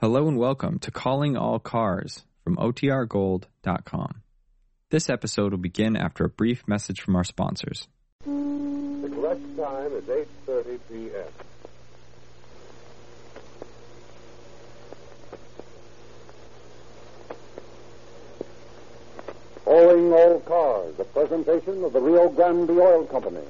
Hello and welcome to Calling All Cars from OTRGold.com. This episode will begin after a brief message from our sponsors. The correct time is 8.30 p.m. Calling All Cars, a presentation of the Rio Grande Oil Company.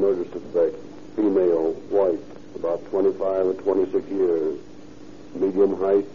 Murder suspect. Female, white, about 25 or 26 years. Medium height,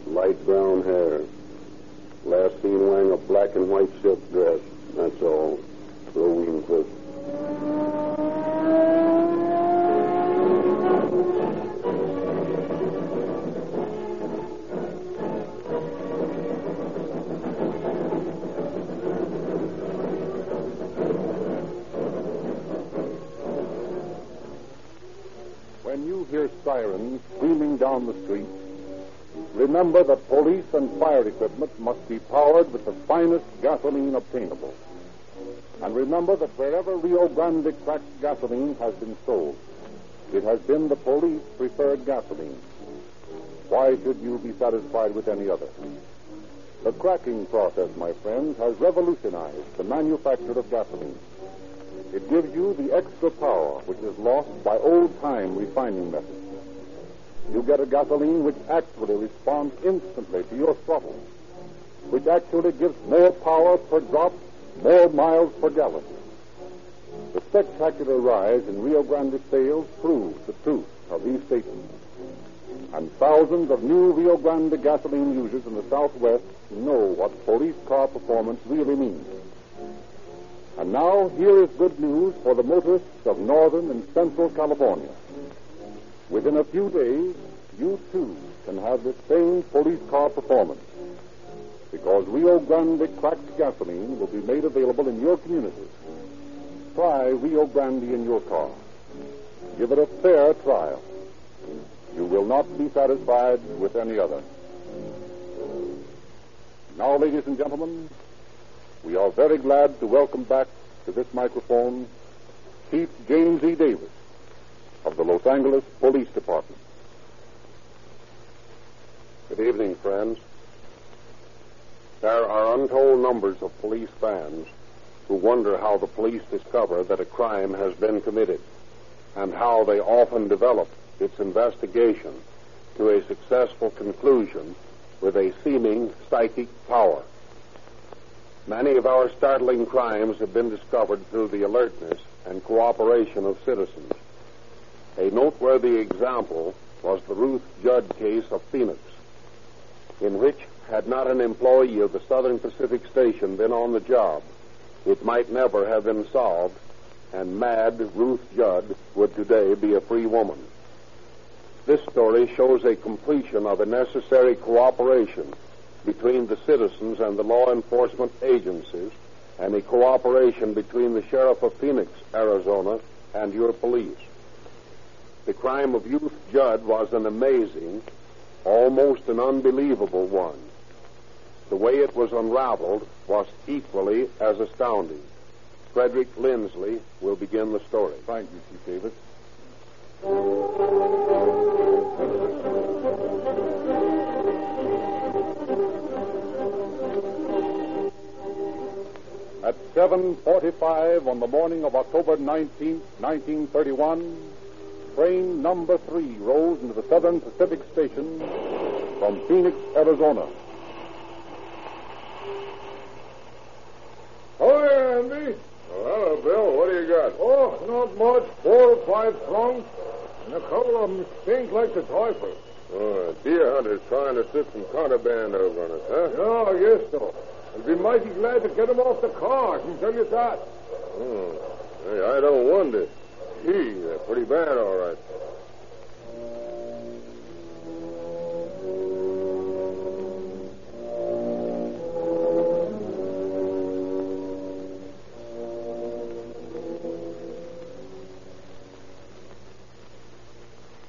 sirens screaming down the street, remember that police and fire equipment must be powered with the finest gasoline obtainable. And remember that wherever Rio Grande cracked gasoline has been sold, it has been the police preferred gasoline. Why should you be satisfied with any other? The cracking process, my friends, has revolutionized the manufacture of gasoline. It gives you the extra power which is lost by old time refining methods. You get a gasoline which actually responds instantly to your throttle, which actually gives more power per drop, more miles per gallon. The spectacular rise in Rio Grande sales proves the truth of these statements. And thousands of new Rio Grande gasoline users in the Southwest know what police car performance really means. And now, here is good news for the motorists of northern and central California. Within a few days, you too can have the same police car performance. Because Rio Grande cracked gasoline will be made available in your community. Try Rio Grande in your car. Give it a fair trial. You will not be satisfied with any other. Now, ladies and gentlemen, we are very glad to welcome back to this microphone Chief James E. Davis of the Los Angeles Police Department. Good evening, friends. There are untold numbers of police fans who wonder how the police discover that a crime has been committed and how they often develop its investigation to a successful conclusion with a seeming psychic power. Many of our startling crimes have been discovered through the alertness and cooperation of citizens. A noteworthy example was the Ruth Judd case of Phoenix, in which, had not an employee of the Southern Pacific Station been on the job, it might never have been solved, and mad Ruth Judd would today be a free woman. This story shows a completion of a necessary cooperation between the citizens and the law enforcement agencies and a cooperation between the sheriff of Phoenix, Arizona, and your police. The crime of Ruth Judd was an amazing, almost an unbelievable one. The way it was unraveled was equally as astounding. Frederick Lindsley will begin the story. Thank you, Chief Davis. At 7.45 on the morning of October 19, 1931, train number three rolls into the Southern Pacific Station from Phoenix, Arizona. Hi, Andy. hello, Bill. What do you got? Oh, not much. Four or five trunks, and a couple of them stink like the typhus. Oh, deer hunter's trying to slip some contraband over on us, huh? Yeah, I guess so. I'd be mighty glad to get them off the car, I can tell you that. Oh, hey, I don't wonder. Gee, they're pretty bad, all right.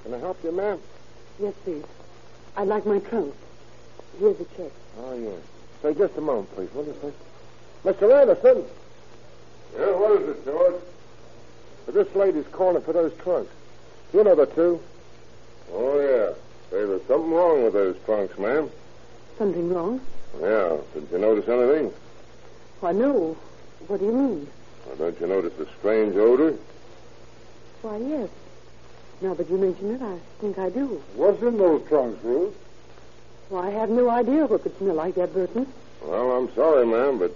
Can I help you, ma'am? Yes, please. I'd like my trunk. Here's a check. Oh, yes. Say, just a moment, please, will you, please? Mr. Anderson, Yeah, what is it, George? This lady's calling for those trunks. You know the two. Oh, yeah. Say, there's something wrong with those trunks, ma'am. Something wrong? Yeah. Didn't you notice anything? Why, no. What do you mean? Or don't you notice a strange odor? Why, yes. Now that you mention it, I think I do. What's in those trunks, Ruth? Why, I have no idea what could smell like that, Burton. Well, I'm sorry, ma'am, but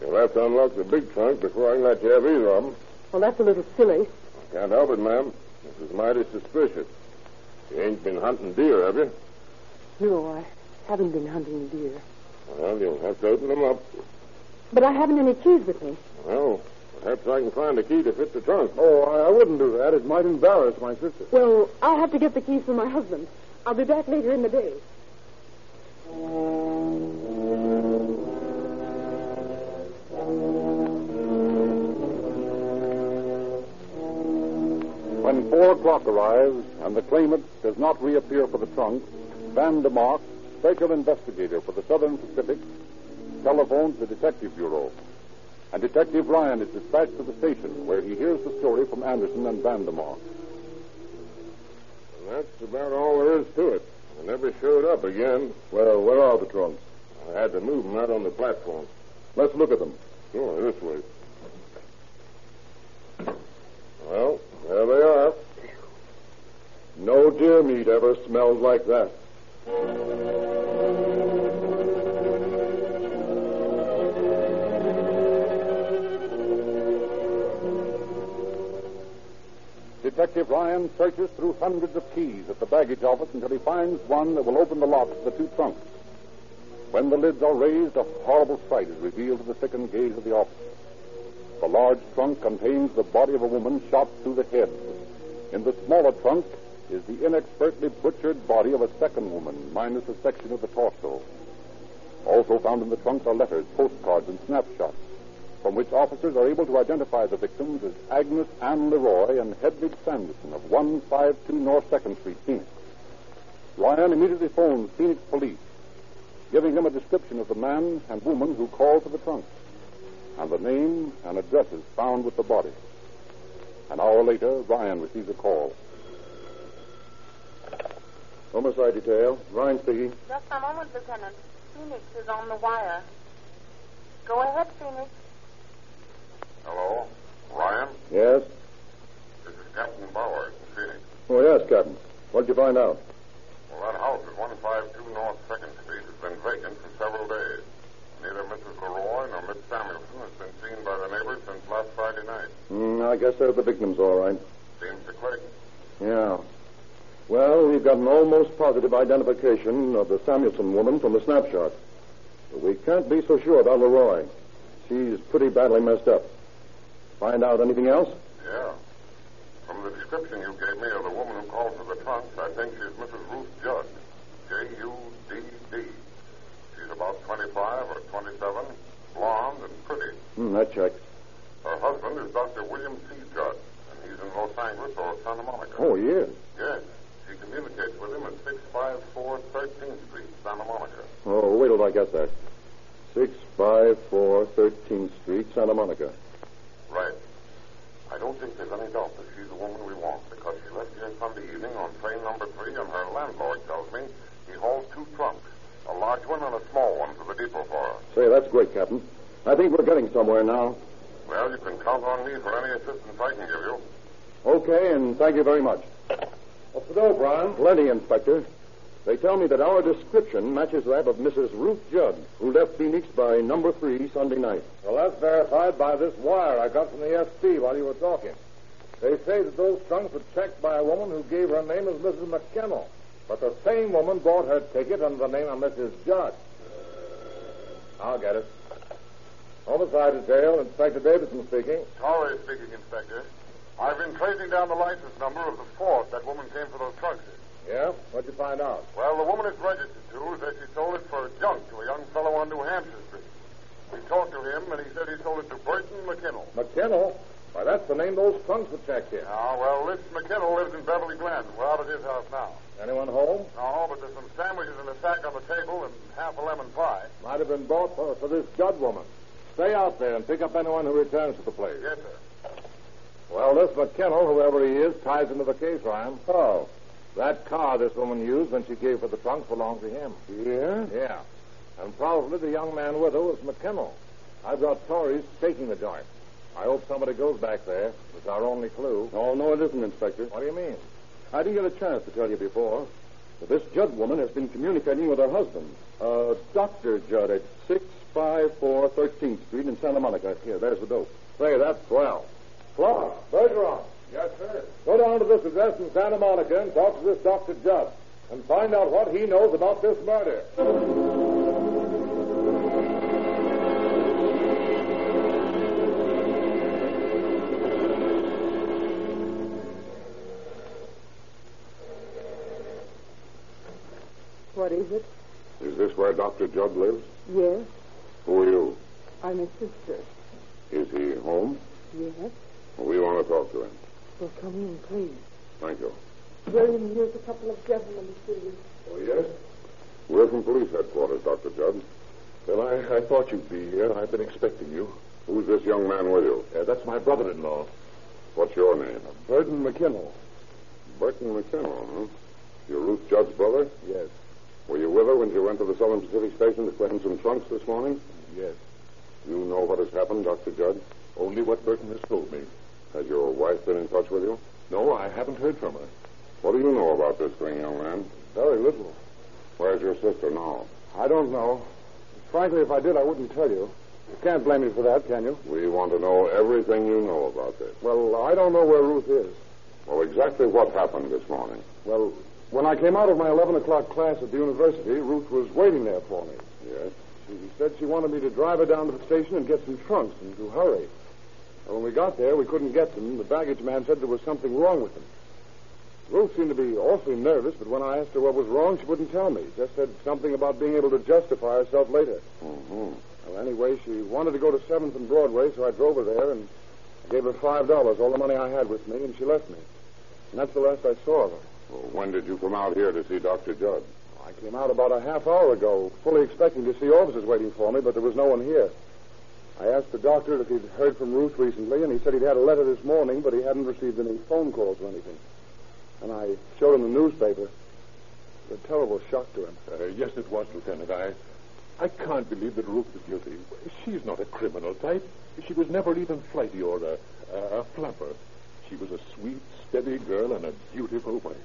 you'll have to unlock the big trunk before I can let you have either of them. Well, that's a little silly. Can't help it, ma'am. This is mighty suspicious. You ain't been hunting deer, have you? No, I haven't been hunting deer. Well, you'll have to open them up. But I haven't any keys with me. Well, perhaps I can find a key to fit the trunk. Oh, I, I wouldn't do that. It might embarrass my sister. Well, I'll have to get the keys from my husband. I'll be back later in the day. When four o'clock arrives and the claimant does not reappear for the trunk, Van de Mark, special investigator for the Southern Pacific, telephones the Detective Bureau. And Detective Ryan is dispatched to the station where he hears the story from Anderson and Van de Mark. And that's about all there is to it. They never showed up again. Well, where are the trunks? I had to move them out on the platform. Let's look at them. Sure, this way. Well, there they are. No deer meat ever smells like that. Detective Ryan searches through hundreds of keys at the baggage office until he finds one that will open the locks of the two trunks. When the lids are raised, a horrible sight is revealed to the sickened gaze of the officer. The large trunk contains the body of a woman shot through the head. In the smaller trunk is the inexpertly butchered body of a second woman, minus a section of the torso. Also found in the trunk are letters, postcards, and snapshots, from which officers are able to identify the victims as Agnes Ann Leroy and Hedwig Samuelson of 152 North 2nd Street, Phoenix. Ryan immediately phones Phoenix police, giving them a description of the man and woman who called for the trunk, and the name and addresses found with the body. An hour later, Ryan receives a call. Homicide detail. Ryan speaking. Just a moment, Lieutenant. Phoenix is on the wire. Go ahead, Phoenix. Hello, Ryan. Yes? This is Captain Bowers in Phoenix. Oh, yes, Captain. What'd you find out? Well, that house at 152 North 2nd Street has been vacant for several days. Neither Mrs. Leroy nor Miss Samuelson has been seen by the neighbors since last Friday night. Mm, I guess they're the victims, all right. Seems to click. Yeah. Well, we've got an almost positive identification of the Samuelson woman from the snapshot. But we can't be so sure about Leroy. She's pretty badly messed up. Find out anything else? Yeah. From the description you gave me of the woman who called for the trunks, I think she's Mrs. Ruth Judd. J-U-D-D. She's about 25 or 27, blonde and pretty. Hmm, that checks. Her husband is Dr. William C. Judd, and he's in Los Angeles or Santa Monica. Oh, he is. Yes. She communicates with him at 654 13th Street, Santa Monica. Oh, wait till I get there. 654 13th Street, Santa Monica. Right. I don't think there's any doubt that she's the woman we want because she left here Sunday evening on train number three, and her landlord tells me he hauls two trunks, a large one and a small one to the depot for her. Say, that's great, Captain. I think we're getting somewhere now. Well, you can count on me for any assistance I can give you. Okay, and thank you very much. What's the dough, Brown? Plenty, Inspector. They tell me that our description matches that of Mrs. Ruth Judd, who left Phoenix by number three Sunday night. Well, that's verified by this wire I got from the SP while you were talking. They say that those trunks were checked by a woman who gave her name as Mrs. McKinnell. But the same woman bought her ticket under the name of Mrs. Judd. I'll get it. Homicide detail, Inspector Davidson speaking. Torrey speaking, Inspector. I've been tracing down the license number of the Ford that woman came for those trunks in. Yeah? What'd you find out? Well, the woman it's registered to said she sold it for junk to a young fellow on New Hampshire Street. We talked to him, and he said he sold it to Burton McKinnell. McKinnell? Why, that's the name those trunks were checked in. Oh, well, Rich McKinnell lives in Beverly Glen. We're out at his house now. Anyone home? No, but there's some sandwiches in a sack on the table and half a lemon pie. Might have been bought for, for this Judd woman. Stay out there and pick up anyone who returns to the place. Yes, sir. Well, this McKinnell, whoever he is, ties into the case, Ryan. Oh. That car this woman used when she gave for the trunk belonged to him. Yeah? Yeah. And probably the young man with her was McKinnell. I've got Torrey's staking the joint. I hope somebody goes back there. It's our only clue. Oh, no, it isn't, Inspector. What do you mean? I didn't get a chance to tell you before. But this Judd woman has been communicating with her husband, uh, Dr. Judd at 654 13th Street in Santa Monica. Here, there's the dope. Say, that's swell. Clark, Bergeron. Yes, sir. Go down to this address in Santa Monica and talk to this Dr. Judd and find out what he knows about this murder. What is it? Is this where Dr. Judd lives? Yes, Who are you? I'm his sister. Is he home? Yes. We want to talk to him. Well, come in, please. Thank you. William, here's a couple of gentlemen to see you. Oh, yes? We're from police headquarters, Dr. Judd. Well, I, I thought you'd be here. I've been expecting you. Who's this young man with you? Uh, that's my brother-in-law, What's your name? Burton McKinnell. Burton McKinnell, huh? You're Ruth Judd's brother? Yes, Were you with her when she went to the Southern Pacific Station to claim some trunks this morning? Yes. You know what has happened, Dr. Judd? Only what Burton has told me. Has your wife been in touch with you? No, I haven't heard from her. What do you know about this thing, young man? Very little. Where's your sister now? I don't know. Frankly, if I did, I wouldn't tell you. You can't blame me for that, can you? We want to know everything you know about this. Well, I don't know where Ruth is. Well, exactly what happened this morning. Well, when I came out of my 11 o'clock class at the university, Ruth was waiting there for me. Yes? She said she wanted me to drive her down to the station and get some trunks and to hurry. Well, when we got there, we couldn't get them. The baggage man said there was something wrong with them. Ruth seemed to be awfully nervous, but when I asked her what was wrong, she wouldn't tell me. Just said something about being able to justify herself later. Mm-hmm. Well, anyway, she wanted to go to 7th and Broadway, so I drove her there and gave her $5, all the money I had with me, and she left me. And that's the last I saw of her. Well, when did you come out here to see Dr. Judd? I came out about a half hour ago, fully expecting to see officers waiting for me, but there was no one here. I asked the doctor if he'd heard from Ruth recently, and he said he'd had a letter this morning, but he hadn't received any phone calls or anything. And I showed him the newspaper. It was a terrible shock to him. Uh, yes, it was, Lieutenant. I, I can't believe that Ruth is guilty. She's not a criminal type. She was never even flighty or a, a, a flapper. She was a sweet, steady girl and a beautiful wife.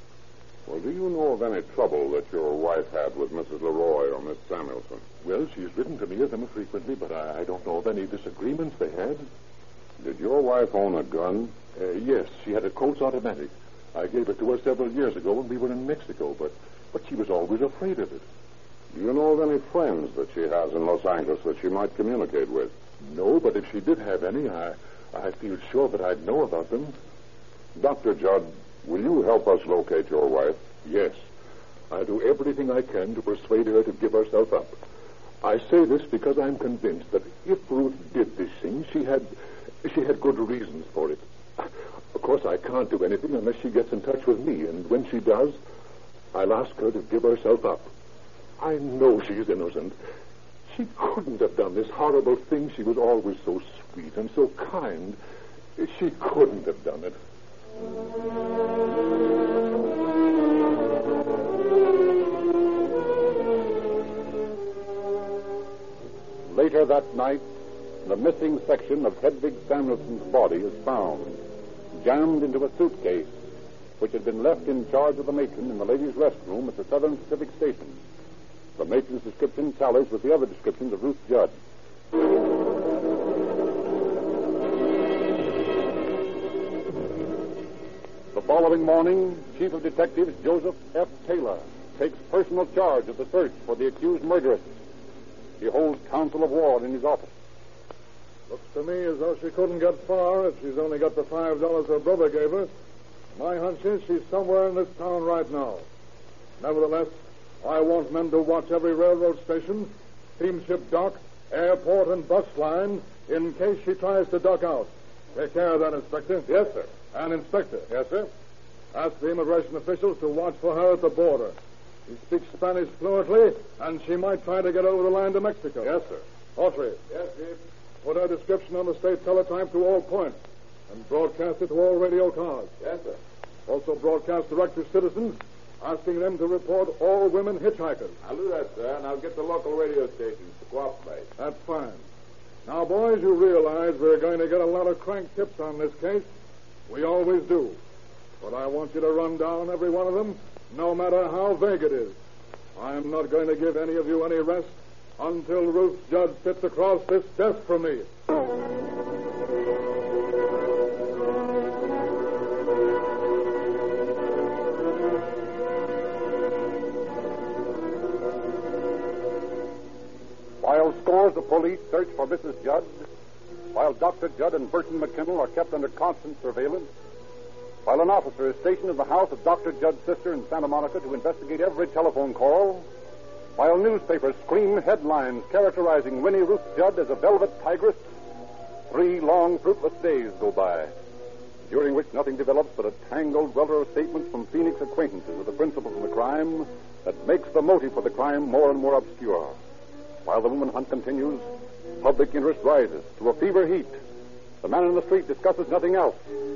Well, do you know of any trouble that your wife had with Mrs. Leroy or Miss Samuelson? Well, she's written to me of them frequently, but I, I don't know of any disagreements they had. Did your wife own a gun? Uh, yes, she had a Colt's automatic. I gave it to her several years ago when we were in Mexico, but, but she was always afraid of it. Do you know of any friends that she has in Los Angeles that she might communicate with? No, but if she did have any, I, I feel sure that I'd know about them. Dr. Judd, will you help us locate your wife? Yes. I'll do everything I can to persuade her to give herself up. I say this because I'm convinced that if Ruth did this thing, she had she had good reasons for it. Of course, I can't do anything unless she gets in touch with me, and when she does, I'll ask her to give herself up. I know she's innocent. She couldn't have done this horrible thing. She was always so sweet and so kind. She couldn't have done it. Later that night, the missing section of Hedvig Samuelson's body is found, jammed into a suitcase, which had been left in charge of the matron in the ladies' restroom at the Southern Pacific Station. The matron's description tallies with the other descriptions of Ruth Judd. Following morning, Chief of Detectives Joseph F. Taylor takes personal charge of the search for the accused murderess. He holds council of war in his office. Looks to me as though she couldn't get far if she's only got the five dollars her brother gave her. My hunch is she's somewhere in this town right now. Nevertheless, I want men to watch every railroad station, steamship dock, airport, and bus line in case she tries to duck out. Take care of that, Inspector. Yes, sir. And, Inspector, Yes, sir. Ask the immigration officials to watch for her at the border. She speaks Spanish fluently, and she might try to get over the line to Mexico. Yes, sir. Autry, Yes, Chief. put her description on the state teletype to all points and broadcast it to all radio cars. Yes, sir. Also broadcast direct to citizens, asking them to report all women hitchhikers. I'll do that, sir, and I'll get the local radio stations to cooperate. That's fine. Now, boys, you realize we're going to get a lot of crank tips on this case. We always do. But I want you to run down every one of them, no matter how vague it is. I'm not going to give any of you any rest until Ruth Judd sits across this desk from me. While scores of police search for Mrs. Judd, while Dr. Judd and Burton McKinnell are kept under constant surveillance, while an officer is stationed in the house of Dr. Judd's sister in Santa Monica to investigate every telephone call, while newspapers scream headlines characterizing Winnie Ruth Judd as a velvet tigress, three long, fruitless days go by, during which nothing develops but a tangled welter of statements from Phoenix acquaintances of the principals of the crime that makes the motive for the crime more and more obscure. While the woman hunt continues, public interest rises to a fever heat. The man in the street discusses nothing else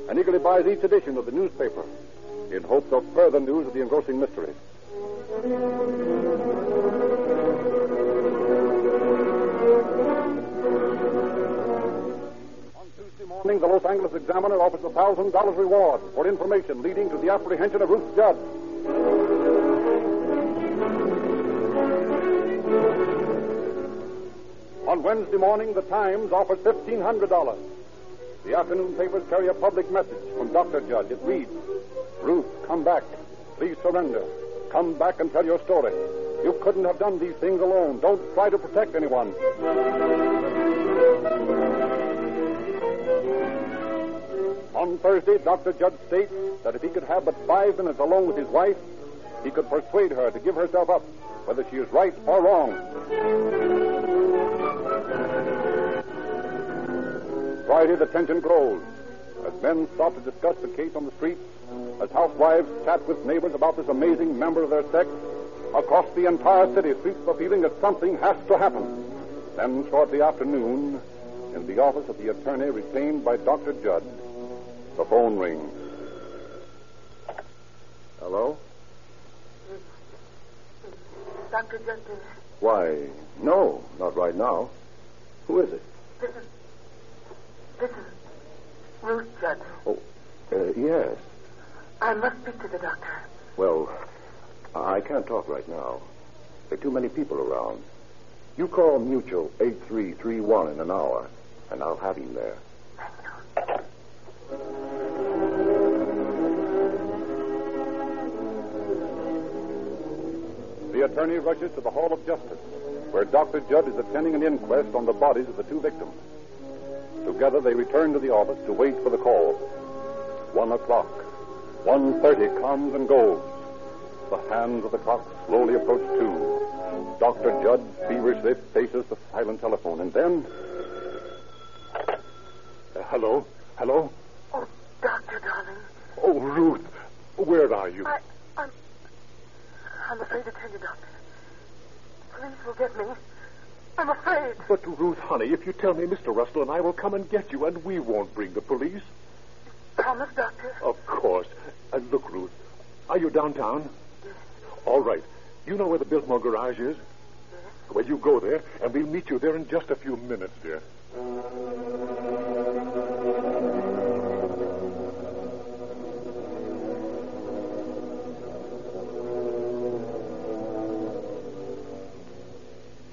and eagerly buys each edition of the newspaper in hopes of further news of the engrossing mystery. On Tuesday morning, the Los Angeles Examiner offers a thousand dollars reward for information leading to the apprehension of Ruth Judd. On Wednesday morning, the Times offers $1,500. The afternoon papers carry a public message from Dr. Judd. It reads Ruth, come back. Please surrender. Come back and tell your story. You couldn't have done these things alone. Don't try to protect anyone. On Thursday, Dr. Judd states that if he could have but five minutes alone with his wife, he could persuade her to give herself up, whether she is right or wrong. Friday, the tension grows. As men stop to discuss the case on the streets, as housewives chat with neighbors about this amazing member of their sex, across the entire city sweeps the feeling that something has to happen. Then, shortly after noon, in the office of the attorney retained by Dr. Judd, the phone rings. Hello? Dr. Justin, Why, no, not right now. Who is it? This is. This is Ruth Judd. Oh, uh, yes. I must speak to the doctor. Well, I can't talk right now. There are too many people around. You call Mutual 8331 in an hour, and I'll have him there. The attorney rushes to the Hall of Justice, where Dr. Judd is attending an inquest on the bodies of the two victims. Together they return to the office to wait for the call. One o'clock. One thirty comes and goes. The hands of the clock slowly approach two. Dr. Judd feverishly faces the silent telephone, and then. Uh, hello? Hello? Oh, doctor, darling. Oh, Ruth, where are you? I, I'm. I'm afraid to tell you, doctor. Will get me. I'm afraid. But, Ruth, honey, if you tell me, Mr. Russell and I will come and get you, and we won't bring the police. Promise, doctor. Of course. And look, Ruth, are you downtown? All right. You know where the Biltmore garage is? Well, you go there, and we'll meet you there in just a few minutes, dear.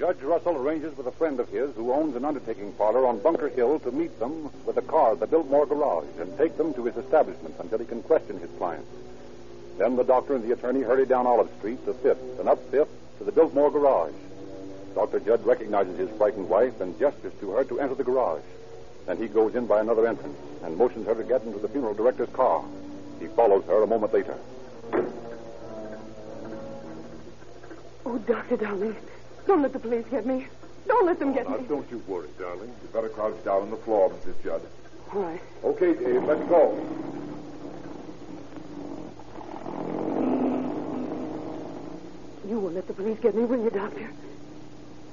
Judge Russell arranges with a friend of his who owns an undertaking parlor on Bunker Hill to meet them with a car at the Biltmore garage and take them to his establishment until he can question his clients. Then the doctor and the attorney hurry down Olive Street to Fifth and up Fifth to the Biltmore garage. Dr. Judd recognizes his frightened wife and gestures to her to enter the garage. Then he goes in by another entrance and motions her to get into the funeral director's car. He follows her a moment later. Oh, doctor, darling. Don't let the police get me. Don't let them get Now, me. don't you worry, darling. You better crouch down on the floor, Mrs. Judd. All right. Okay, Dave, let's go. You won't let the police get me, will you, Doctor?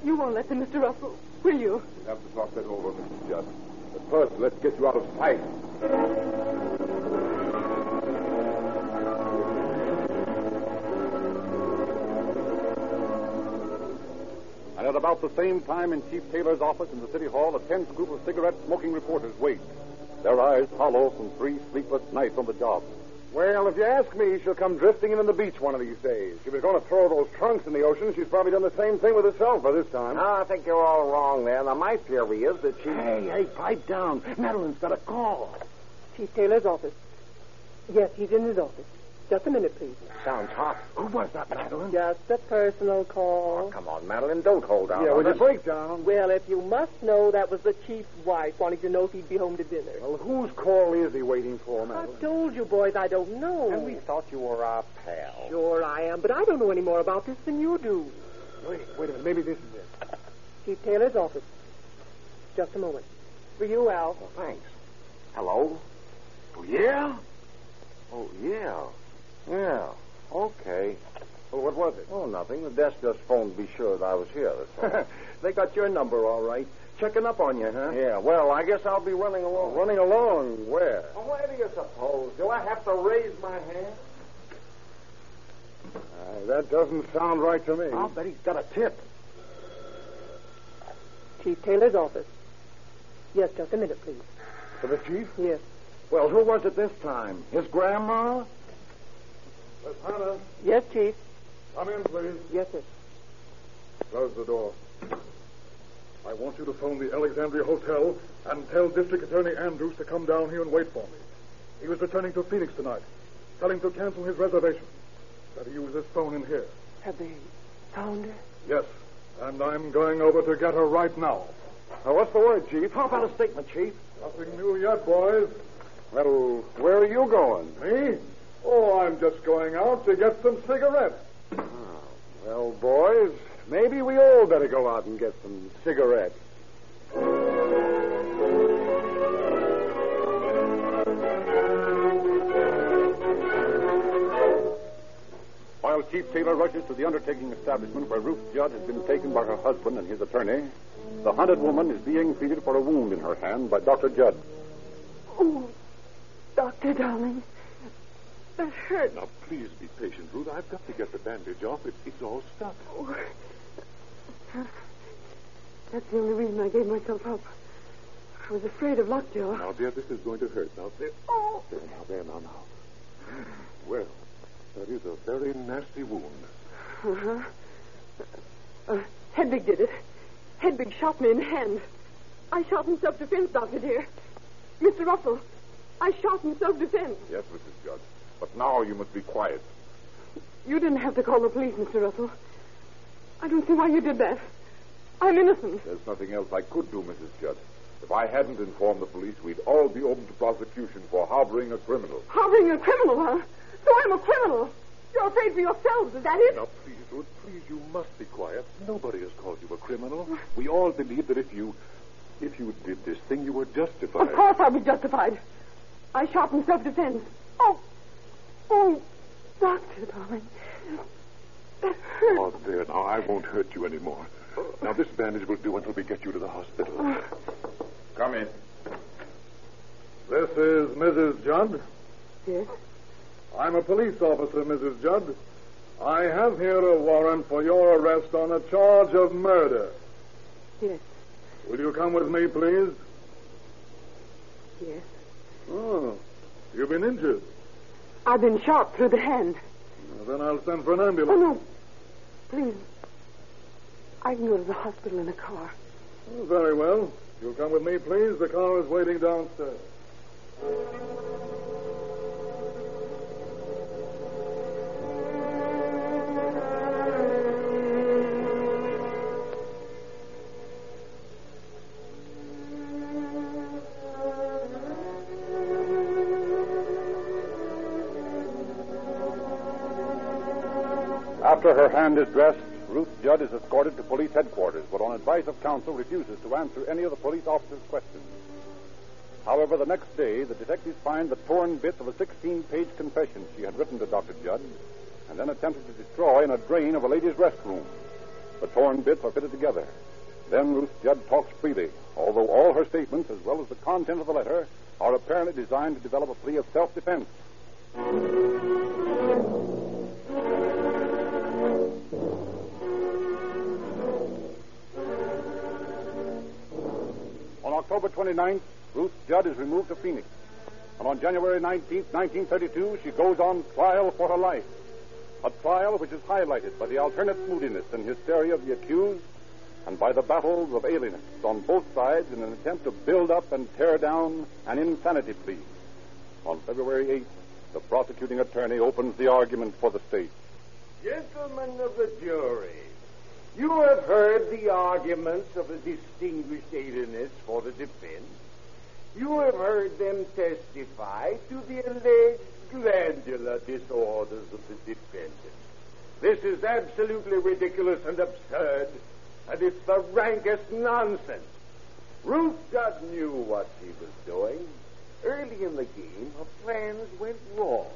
You won't let them, Mr. Russell, will you? We'll have to talk that over, Mrs. Judd. But first, let's get you out of sight. And at about the same time in Chief Taylor's office in the City Hall, a tense group of cigarette smoking reporters wait, their eyes hollow from three sleepless nights on the job. Well, if you ask me, she'll come drifting in on the beach one of these days. She was going to throw those trunks in the ocean. She's probably done the same thing with herself by this time. No, I think you're all wrong there. Now, my theory is that she. Hey, hey, pipe down. Madeline's got a call. Chief Taylor's office. Yes, he's in his office. Just a minute, please. Sounds hot. Who was that, Madeline? Just a personal call. Oh, come on, Madeline, don't hold out. yeah, on with your us. breakdown. Well, if you must know, that was the chief's wife wanting to know if he'd be home to dinner. Well, whose call is he waiting for, Madeline? I told you, boys, I don't know. And we thought you were our pal. Sure I am, but I don't know any more about this than you do. Wait, wait a minute. Maybe this is it. Chief Taylor's office. Just a moment. For you, Al. Well, thanks. Hello? Oh, yeah? Oh, yeah. Yeah. Okay. Well, what was it? Oh, nothing. The desk just phoned to be sure that I was here. That's all. They got your number all right. Checking up on you, huh? yeah, well, I guess I'll be running along. Running along. Where? Well, where do you suppose? Do I have to raise my hand? Uh, that doesn't sound right to me. I'll bet he's got a tip. Chief Taylor's office. Yes, just a minute, please. For the chief? Yes. Well, who was it this time? His grandma? Miss Hannah, Yes, Chief. come in, please. Yes, sir. Close the door. I want you to phone the Alexandria Hotel and tell District Attorney Andrews to come down here and wait for me. He was returning to Phoenix tonight. Tell him to cancel his reservation. That he use his phone in here. Have they found her? Yes, and I'm going over to get her right now. Now, what's the word, Chief? How about a statement, Chief? Nothing new yet, boys. Well, where are you going? Me? Oh, I'm just going out to get some cigarettes. Ah, well, boys, maybe we all better go out and get some cigarettes. While Chief Taylor rushes to the undertaking establishment where Ruth Judd has been taken by her husband and his attorney, the hunted woman is being treated for a wound in her hand by Dr. Judd. Oh, Doctor, darling. That hurt. Now, please be patient, Ruth. I've got to get the bandage off. It, it's all stuck. Oh. That's the only reason I gave myself up. I was afraid of lockjaw. Now, dear, this is going to hurt. Now, there. Oh. There, now, there, now, now. Well, that is a very nasty wound. Uh-huh. Uh, Hedvig did it. Hedwig shot me in the hand. I shot in self-defense, Doctor dear. Mr. Russell, I shot in self-defense. Yes, Mrs. Judd. But now you must be quiet. You didn't have to call the police, Mr. Russell. I don't see why you did that. I'm innocent. There's nothing else I could do, Mrs. Judd. If I hadn't informed the police, we'd all be open to prosecution for harboring a criminal. Harboring a criminal, huh? So I'm a criminal. You're afraid for yourselves, is that it? Now, please, Ruth, please, you must be quiet. Nobody has called you a criminal. We all believe that if you, if you did this thing, you were justified. Of course I'll be justified. I shot in self-defense. Oh, oh, doctor, darling. That hurt. Oh, there, now, I won't hurt you anymore. Now, this bandage will do until we get you to the hospital. Oh. Come in. This is Mrs. Judd. Yes. I'm a police officer, Mrs. Judd. I have here a warrant for your arrest on a charge of murder. Yes. Will you come with me, please? Yes. Oh, you've been injured. I've been shot through the hand. Well, then I'll send for an ambulance. Oh, no. Please. I can go to the hospital in a car. Oh, very well. You'll come with me, please. The car is waiting downstairs. After her hand is dressed, Ruth Judd is escorted to police headquarters, but on advice of counsel refuses to answer any of the police officers' questions. However, the next day, the detectives find the torn bits of a 16 page confession she had written to Dr. Judd and then attempted to destroy in a drain of a lady's restroom. The torn bits are fitted together. Then Ruth Judd talks freely, although all her statements, as well as the content of the letter, are apparently designed to develop a plea of self defense. October 29th, Ruth Judd is removed to Phoenix. And on January 19th, 1932, she goes on trial for her life. A trial which is highlighted by the alternate moodiness and hysteria of the accused and by the battles of alienists on both sides in an attempt to build up and tear down an insanity plea. On February 8th, the prosecuting attorney opens the argument for the state. Gentlemen of the jury, you have heard the arguments of the distinguished alienists for the defense. You have heard them testify to the alleged glandular disorders of the defendant. This is absolutely ridiculous and absurd, and it's the rankest nonsense. Ruth Judd knew what she was doing. Early in the game, her plans went wrong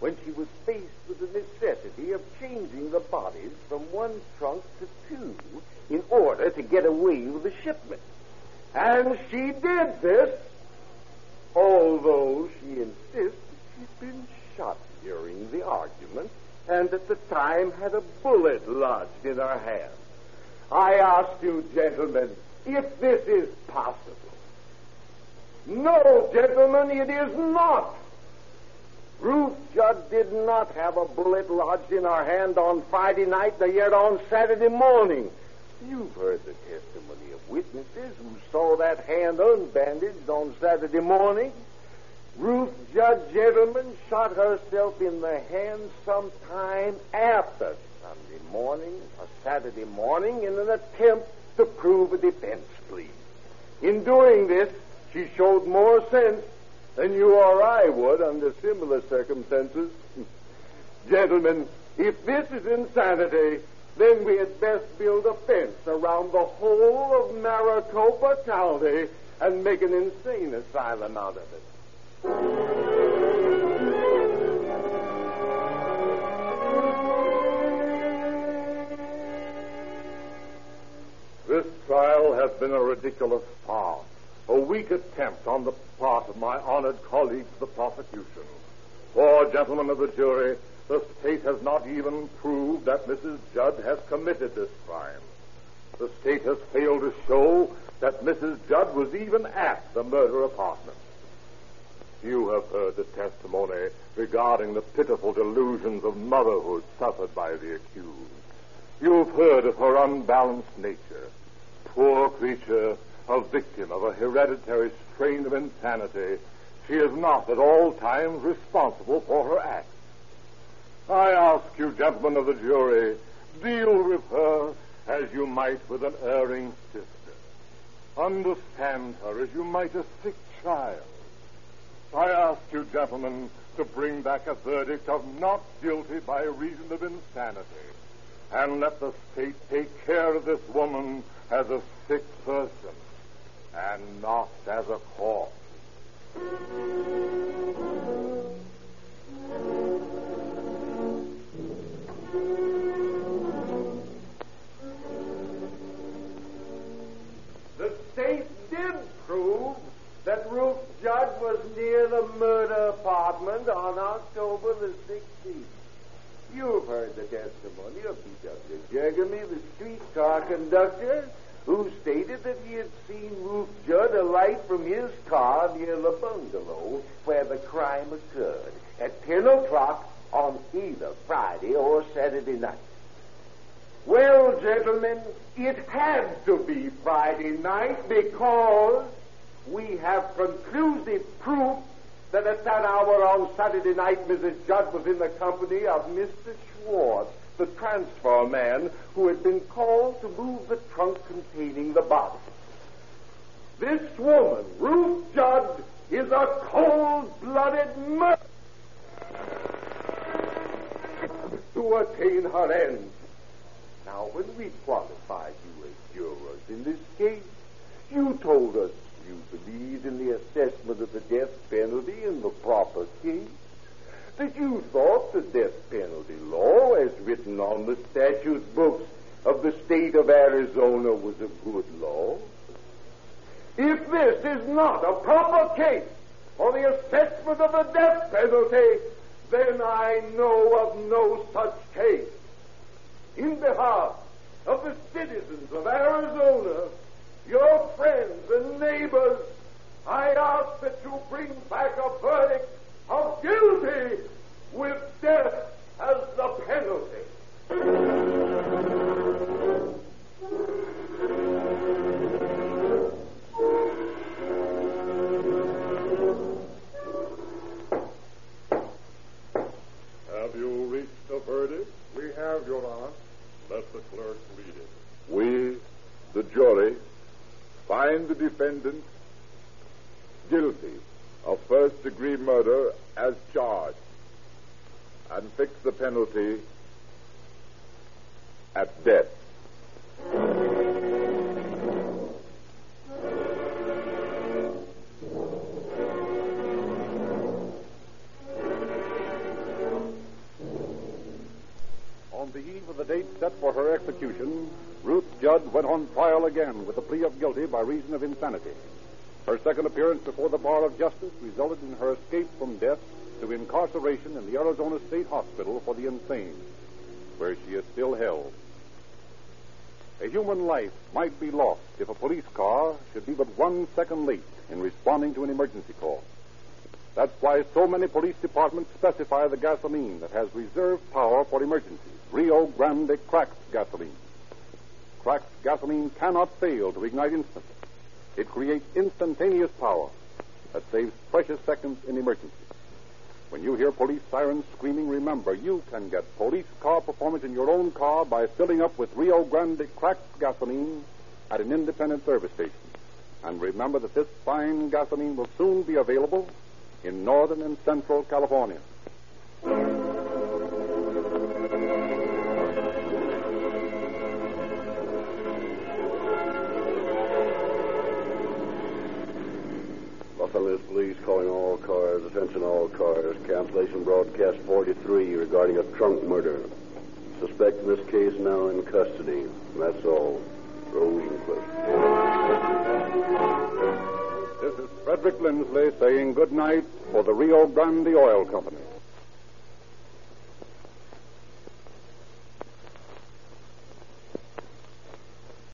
when she was faced with the necessity of changing the bodies from one trunk to two in order to get away with the shipment. And she did this, although she insists she'd been shot during the argument and at the time had a bullet lodged in her hand. I ask you, gentlemen, if this is possible. No, gentlemen, it is not. Ruth Judd did not have a bullet lodged in her hand on Friday night, nor yet on Saturday morning. You've heard the testimony of witnesses who saw that hand unbandaged on Saturday morning. Ruth Judd, gentlemen, shot herself in the hand sometime after Sunday morning or Saturday morning in an attempt to prove a defense plea. In doing this, she showed more sense than you or I would under similar circumstances. Gentlemen, if this is insanity, then we had best build a fence around the whole of Maricopa County and make an insane asylum out of it. This trial has been a ridiculous farce, a weak attempt on the part of my honored colleagues, the prosecution. For, gentlemen of the jury, the state has not even proved that Mrs. Judd has committed this crime. The state has failed to show that Mrs. Judd was even at the murder apartment. You have heard the testimony regarding the pitiful delusions of motherhood suffered by the accused. You've heard of her unbalanced nature. Poor creature, a victim of a hereditary strain of insanity, she is not at all times responsible for her acts. I ask you, gentlemen of the jury, deal with her as you might with an erring sister. Understand her as you might a sick child. I ask you, gentlemen, to bring back a verdict of not guilty by reason of insanity. And let the state take care of this woman as a sick person and not as a corpse. The state did prove that Ruth Judd was near the murder apartment on October the 16th. You've heard the testimony of P.W. Jergamy, the streetcar conductor, who stated that he had seen Ruth Judd alight from his car near the bungalow where the crime occurred at 10 o'clock on either Friday or Saturday night. Well, gentlemen, it had to be Friday night because we have conclusive proof that at that hour on Saturday night, Mrs. Judd was in the company of Mr. Schwartz, the transfer man who had been called to move the trunk containing the body. This woman, Ruth Judd, is a cold-blooded murderer to attain her ends. Now, when we qualified you as jurors in this case, you told us You believed in the assessment of the death penalty in the proper case? That you thought the death penalty law, as written on the statute books of the state of Arizona, was a good law? If this is not a proper case for the assessment of the death penalty, then I know of no such case. In behalf of the citizens of Arizona, your friends and neighbors, I ask that you bring back a verdict of guilty with death as the penalty. Have you reached a verdict? We have, Your Honor. Let the clerk read it. We, the jury, find the defendant guilty of first degree murder as charged and fix the penalty at death. On the eve of the date set for her execution, Ruth Judd went on trial again with the plea of guilty by reason of insanity. Her second appearance before the bar of justice resulted in her escape from death to incarceration in the Arizona State Hospital for the insane, where she is still held. A human life might be lost if a police car should be but one second late in responding to an emergency call. That's why so many police departments specify the gasoline that has reserve power for emergencies Rio Grande cracked gasoline. Cracked gasoline cannot fail to ignite instantly. It creates instantaneous power that saves precious seconds in emergencies. When you hear police sirens screaming, remember you can get police car performance in your own car by filling up with Rio Grande cracked gasoline at an independent service station. And remember that this fine gasoline will soon be available in northern and central California. Calling all cars, attention all cars. Cancellation broadcast 43 regarding a trunk murder. Suspect in this case now in custody. That's all. Wincliffe. This is Frederick Lindsley saying good night for the Rio Grande Oil Company.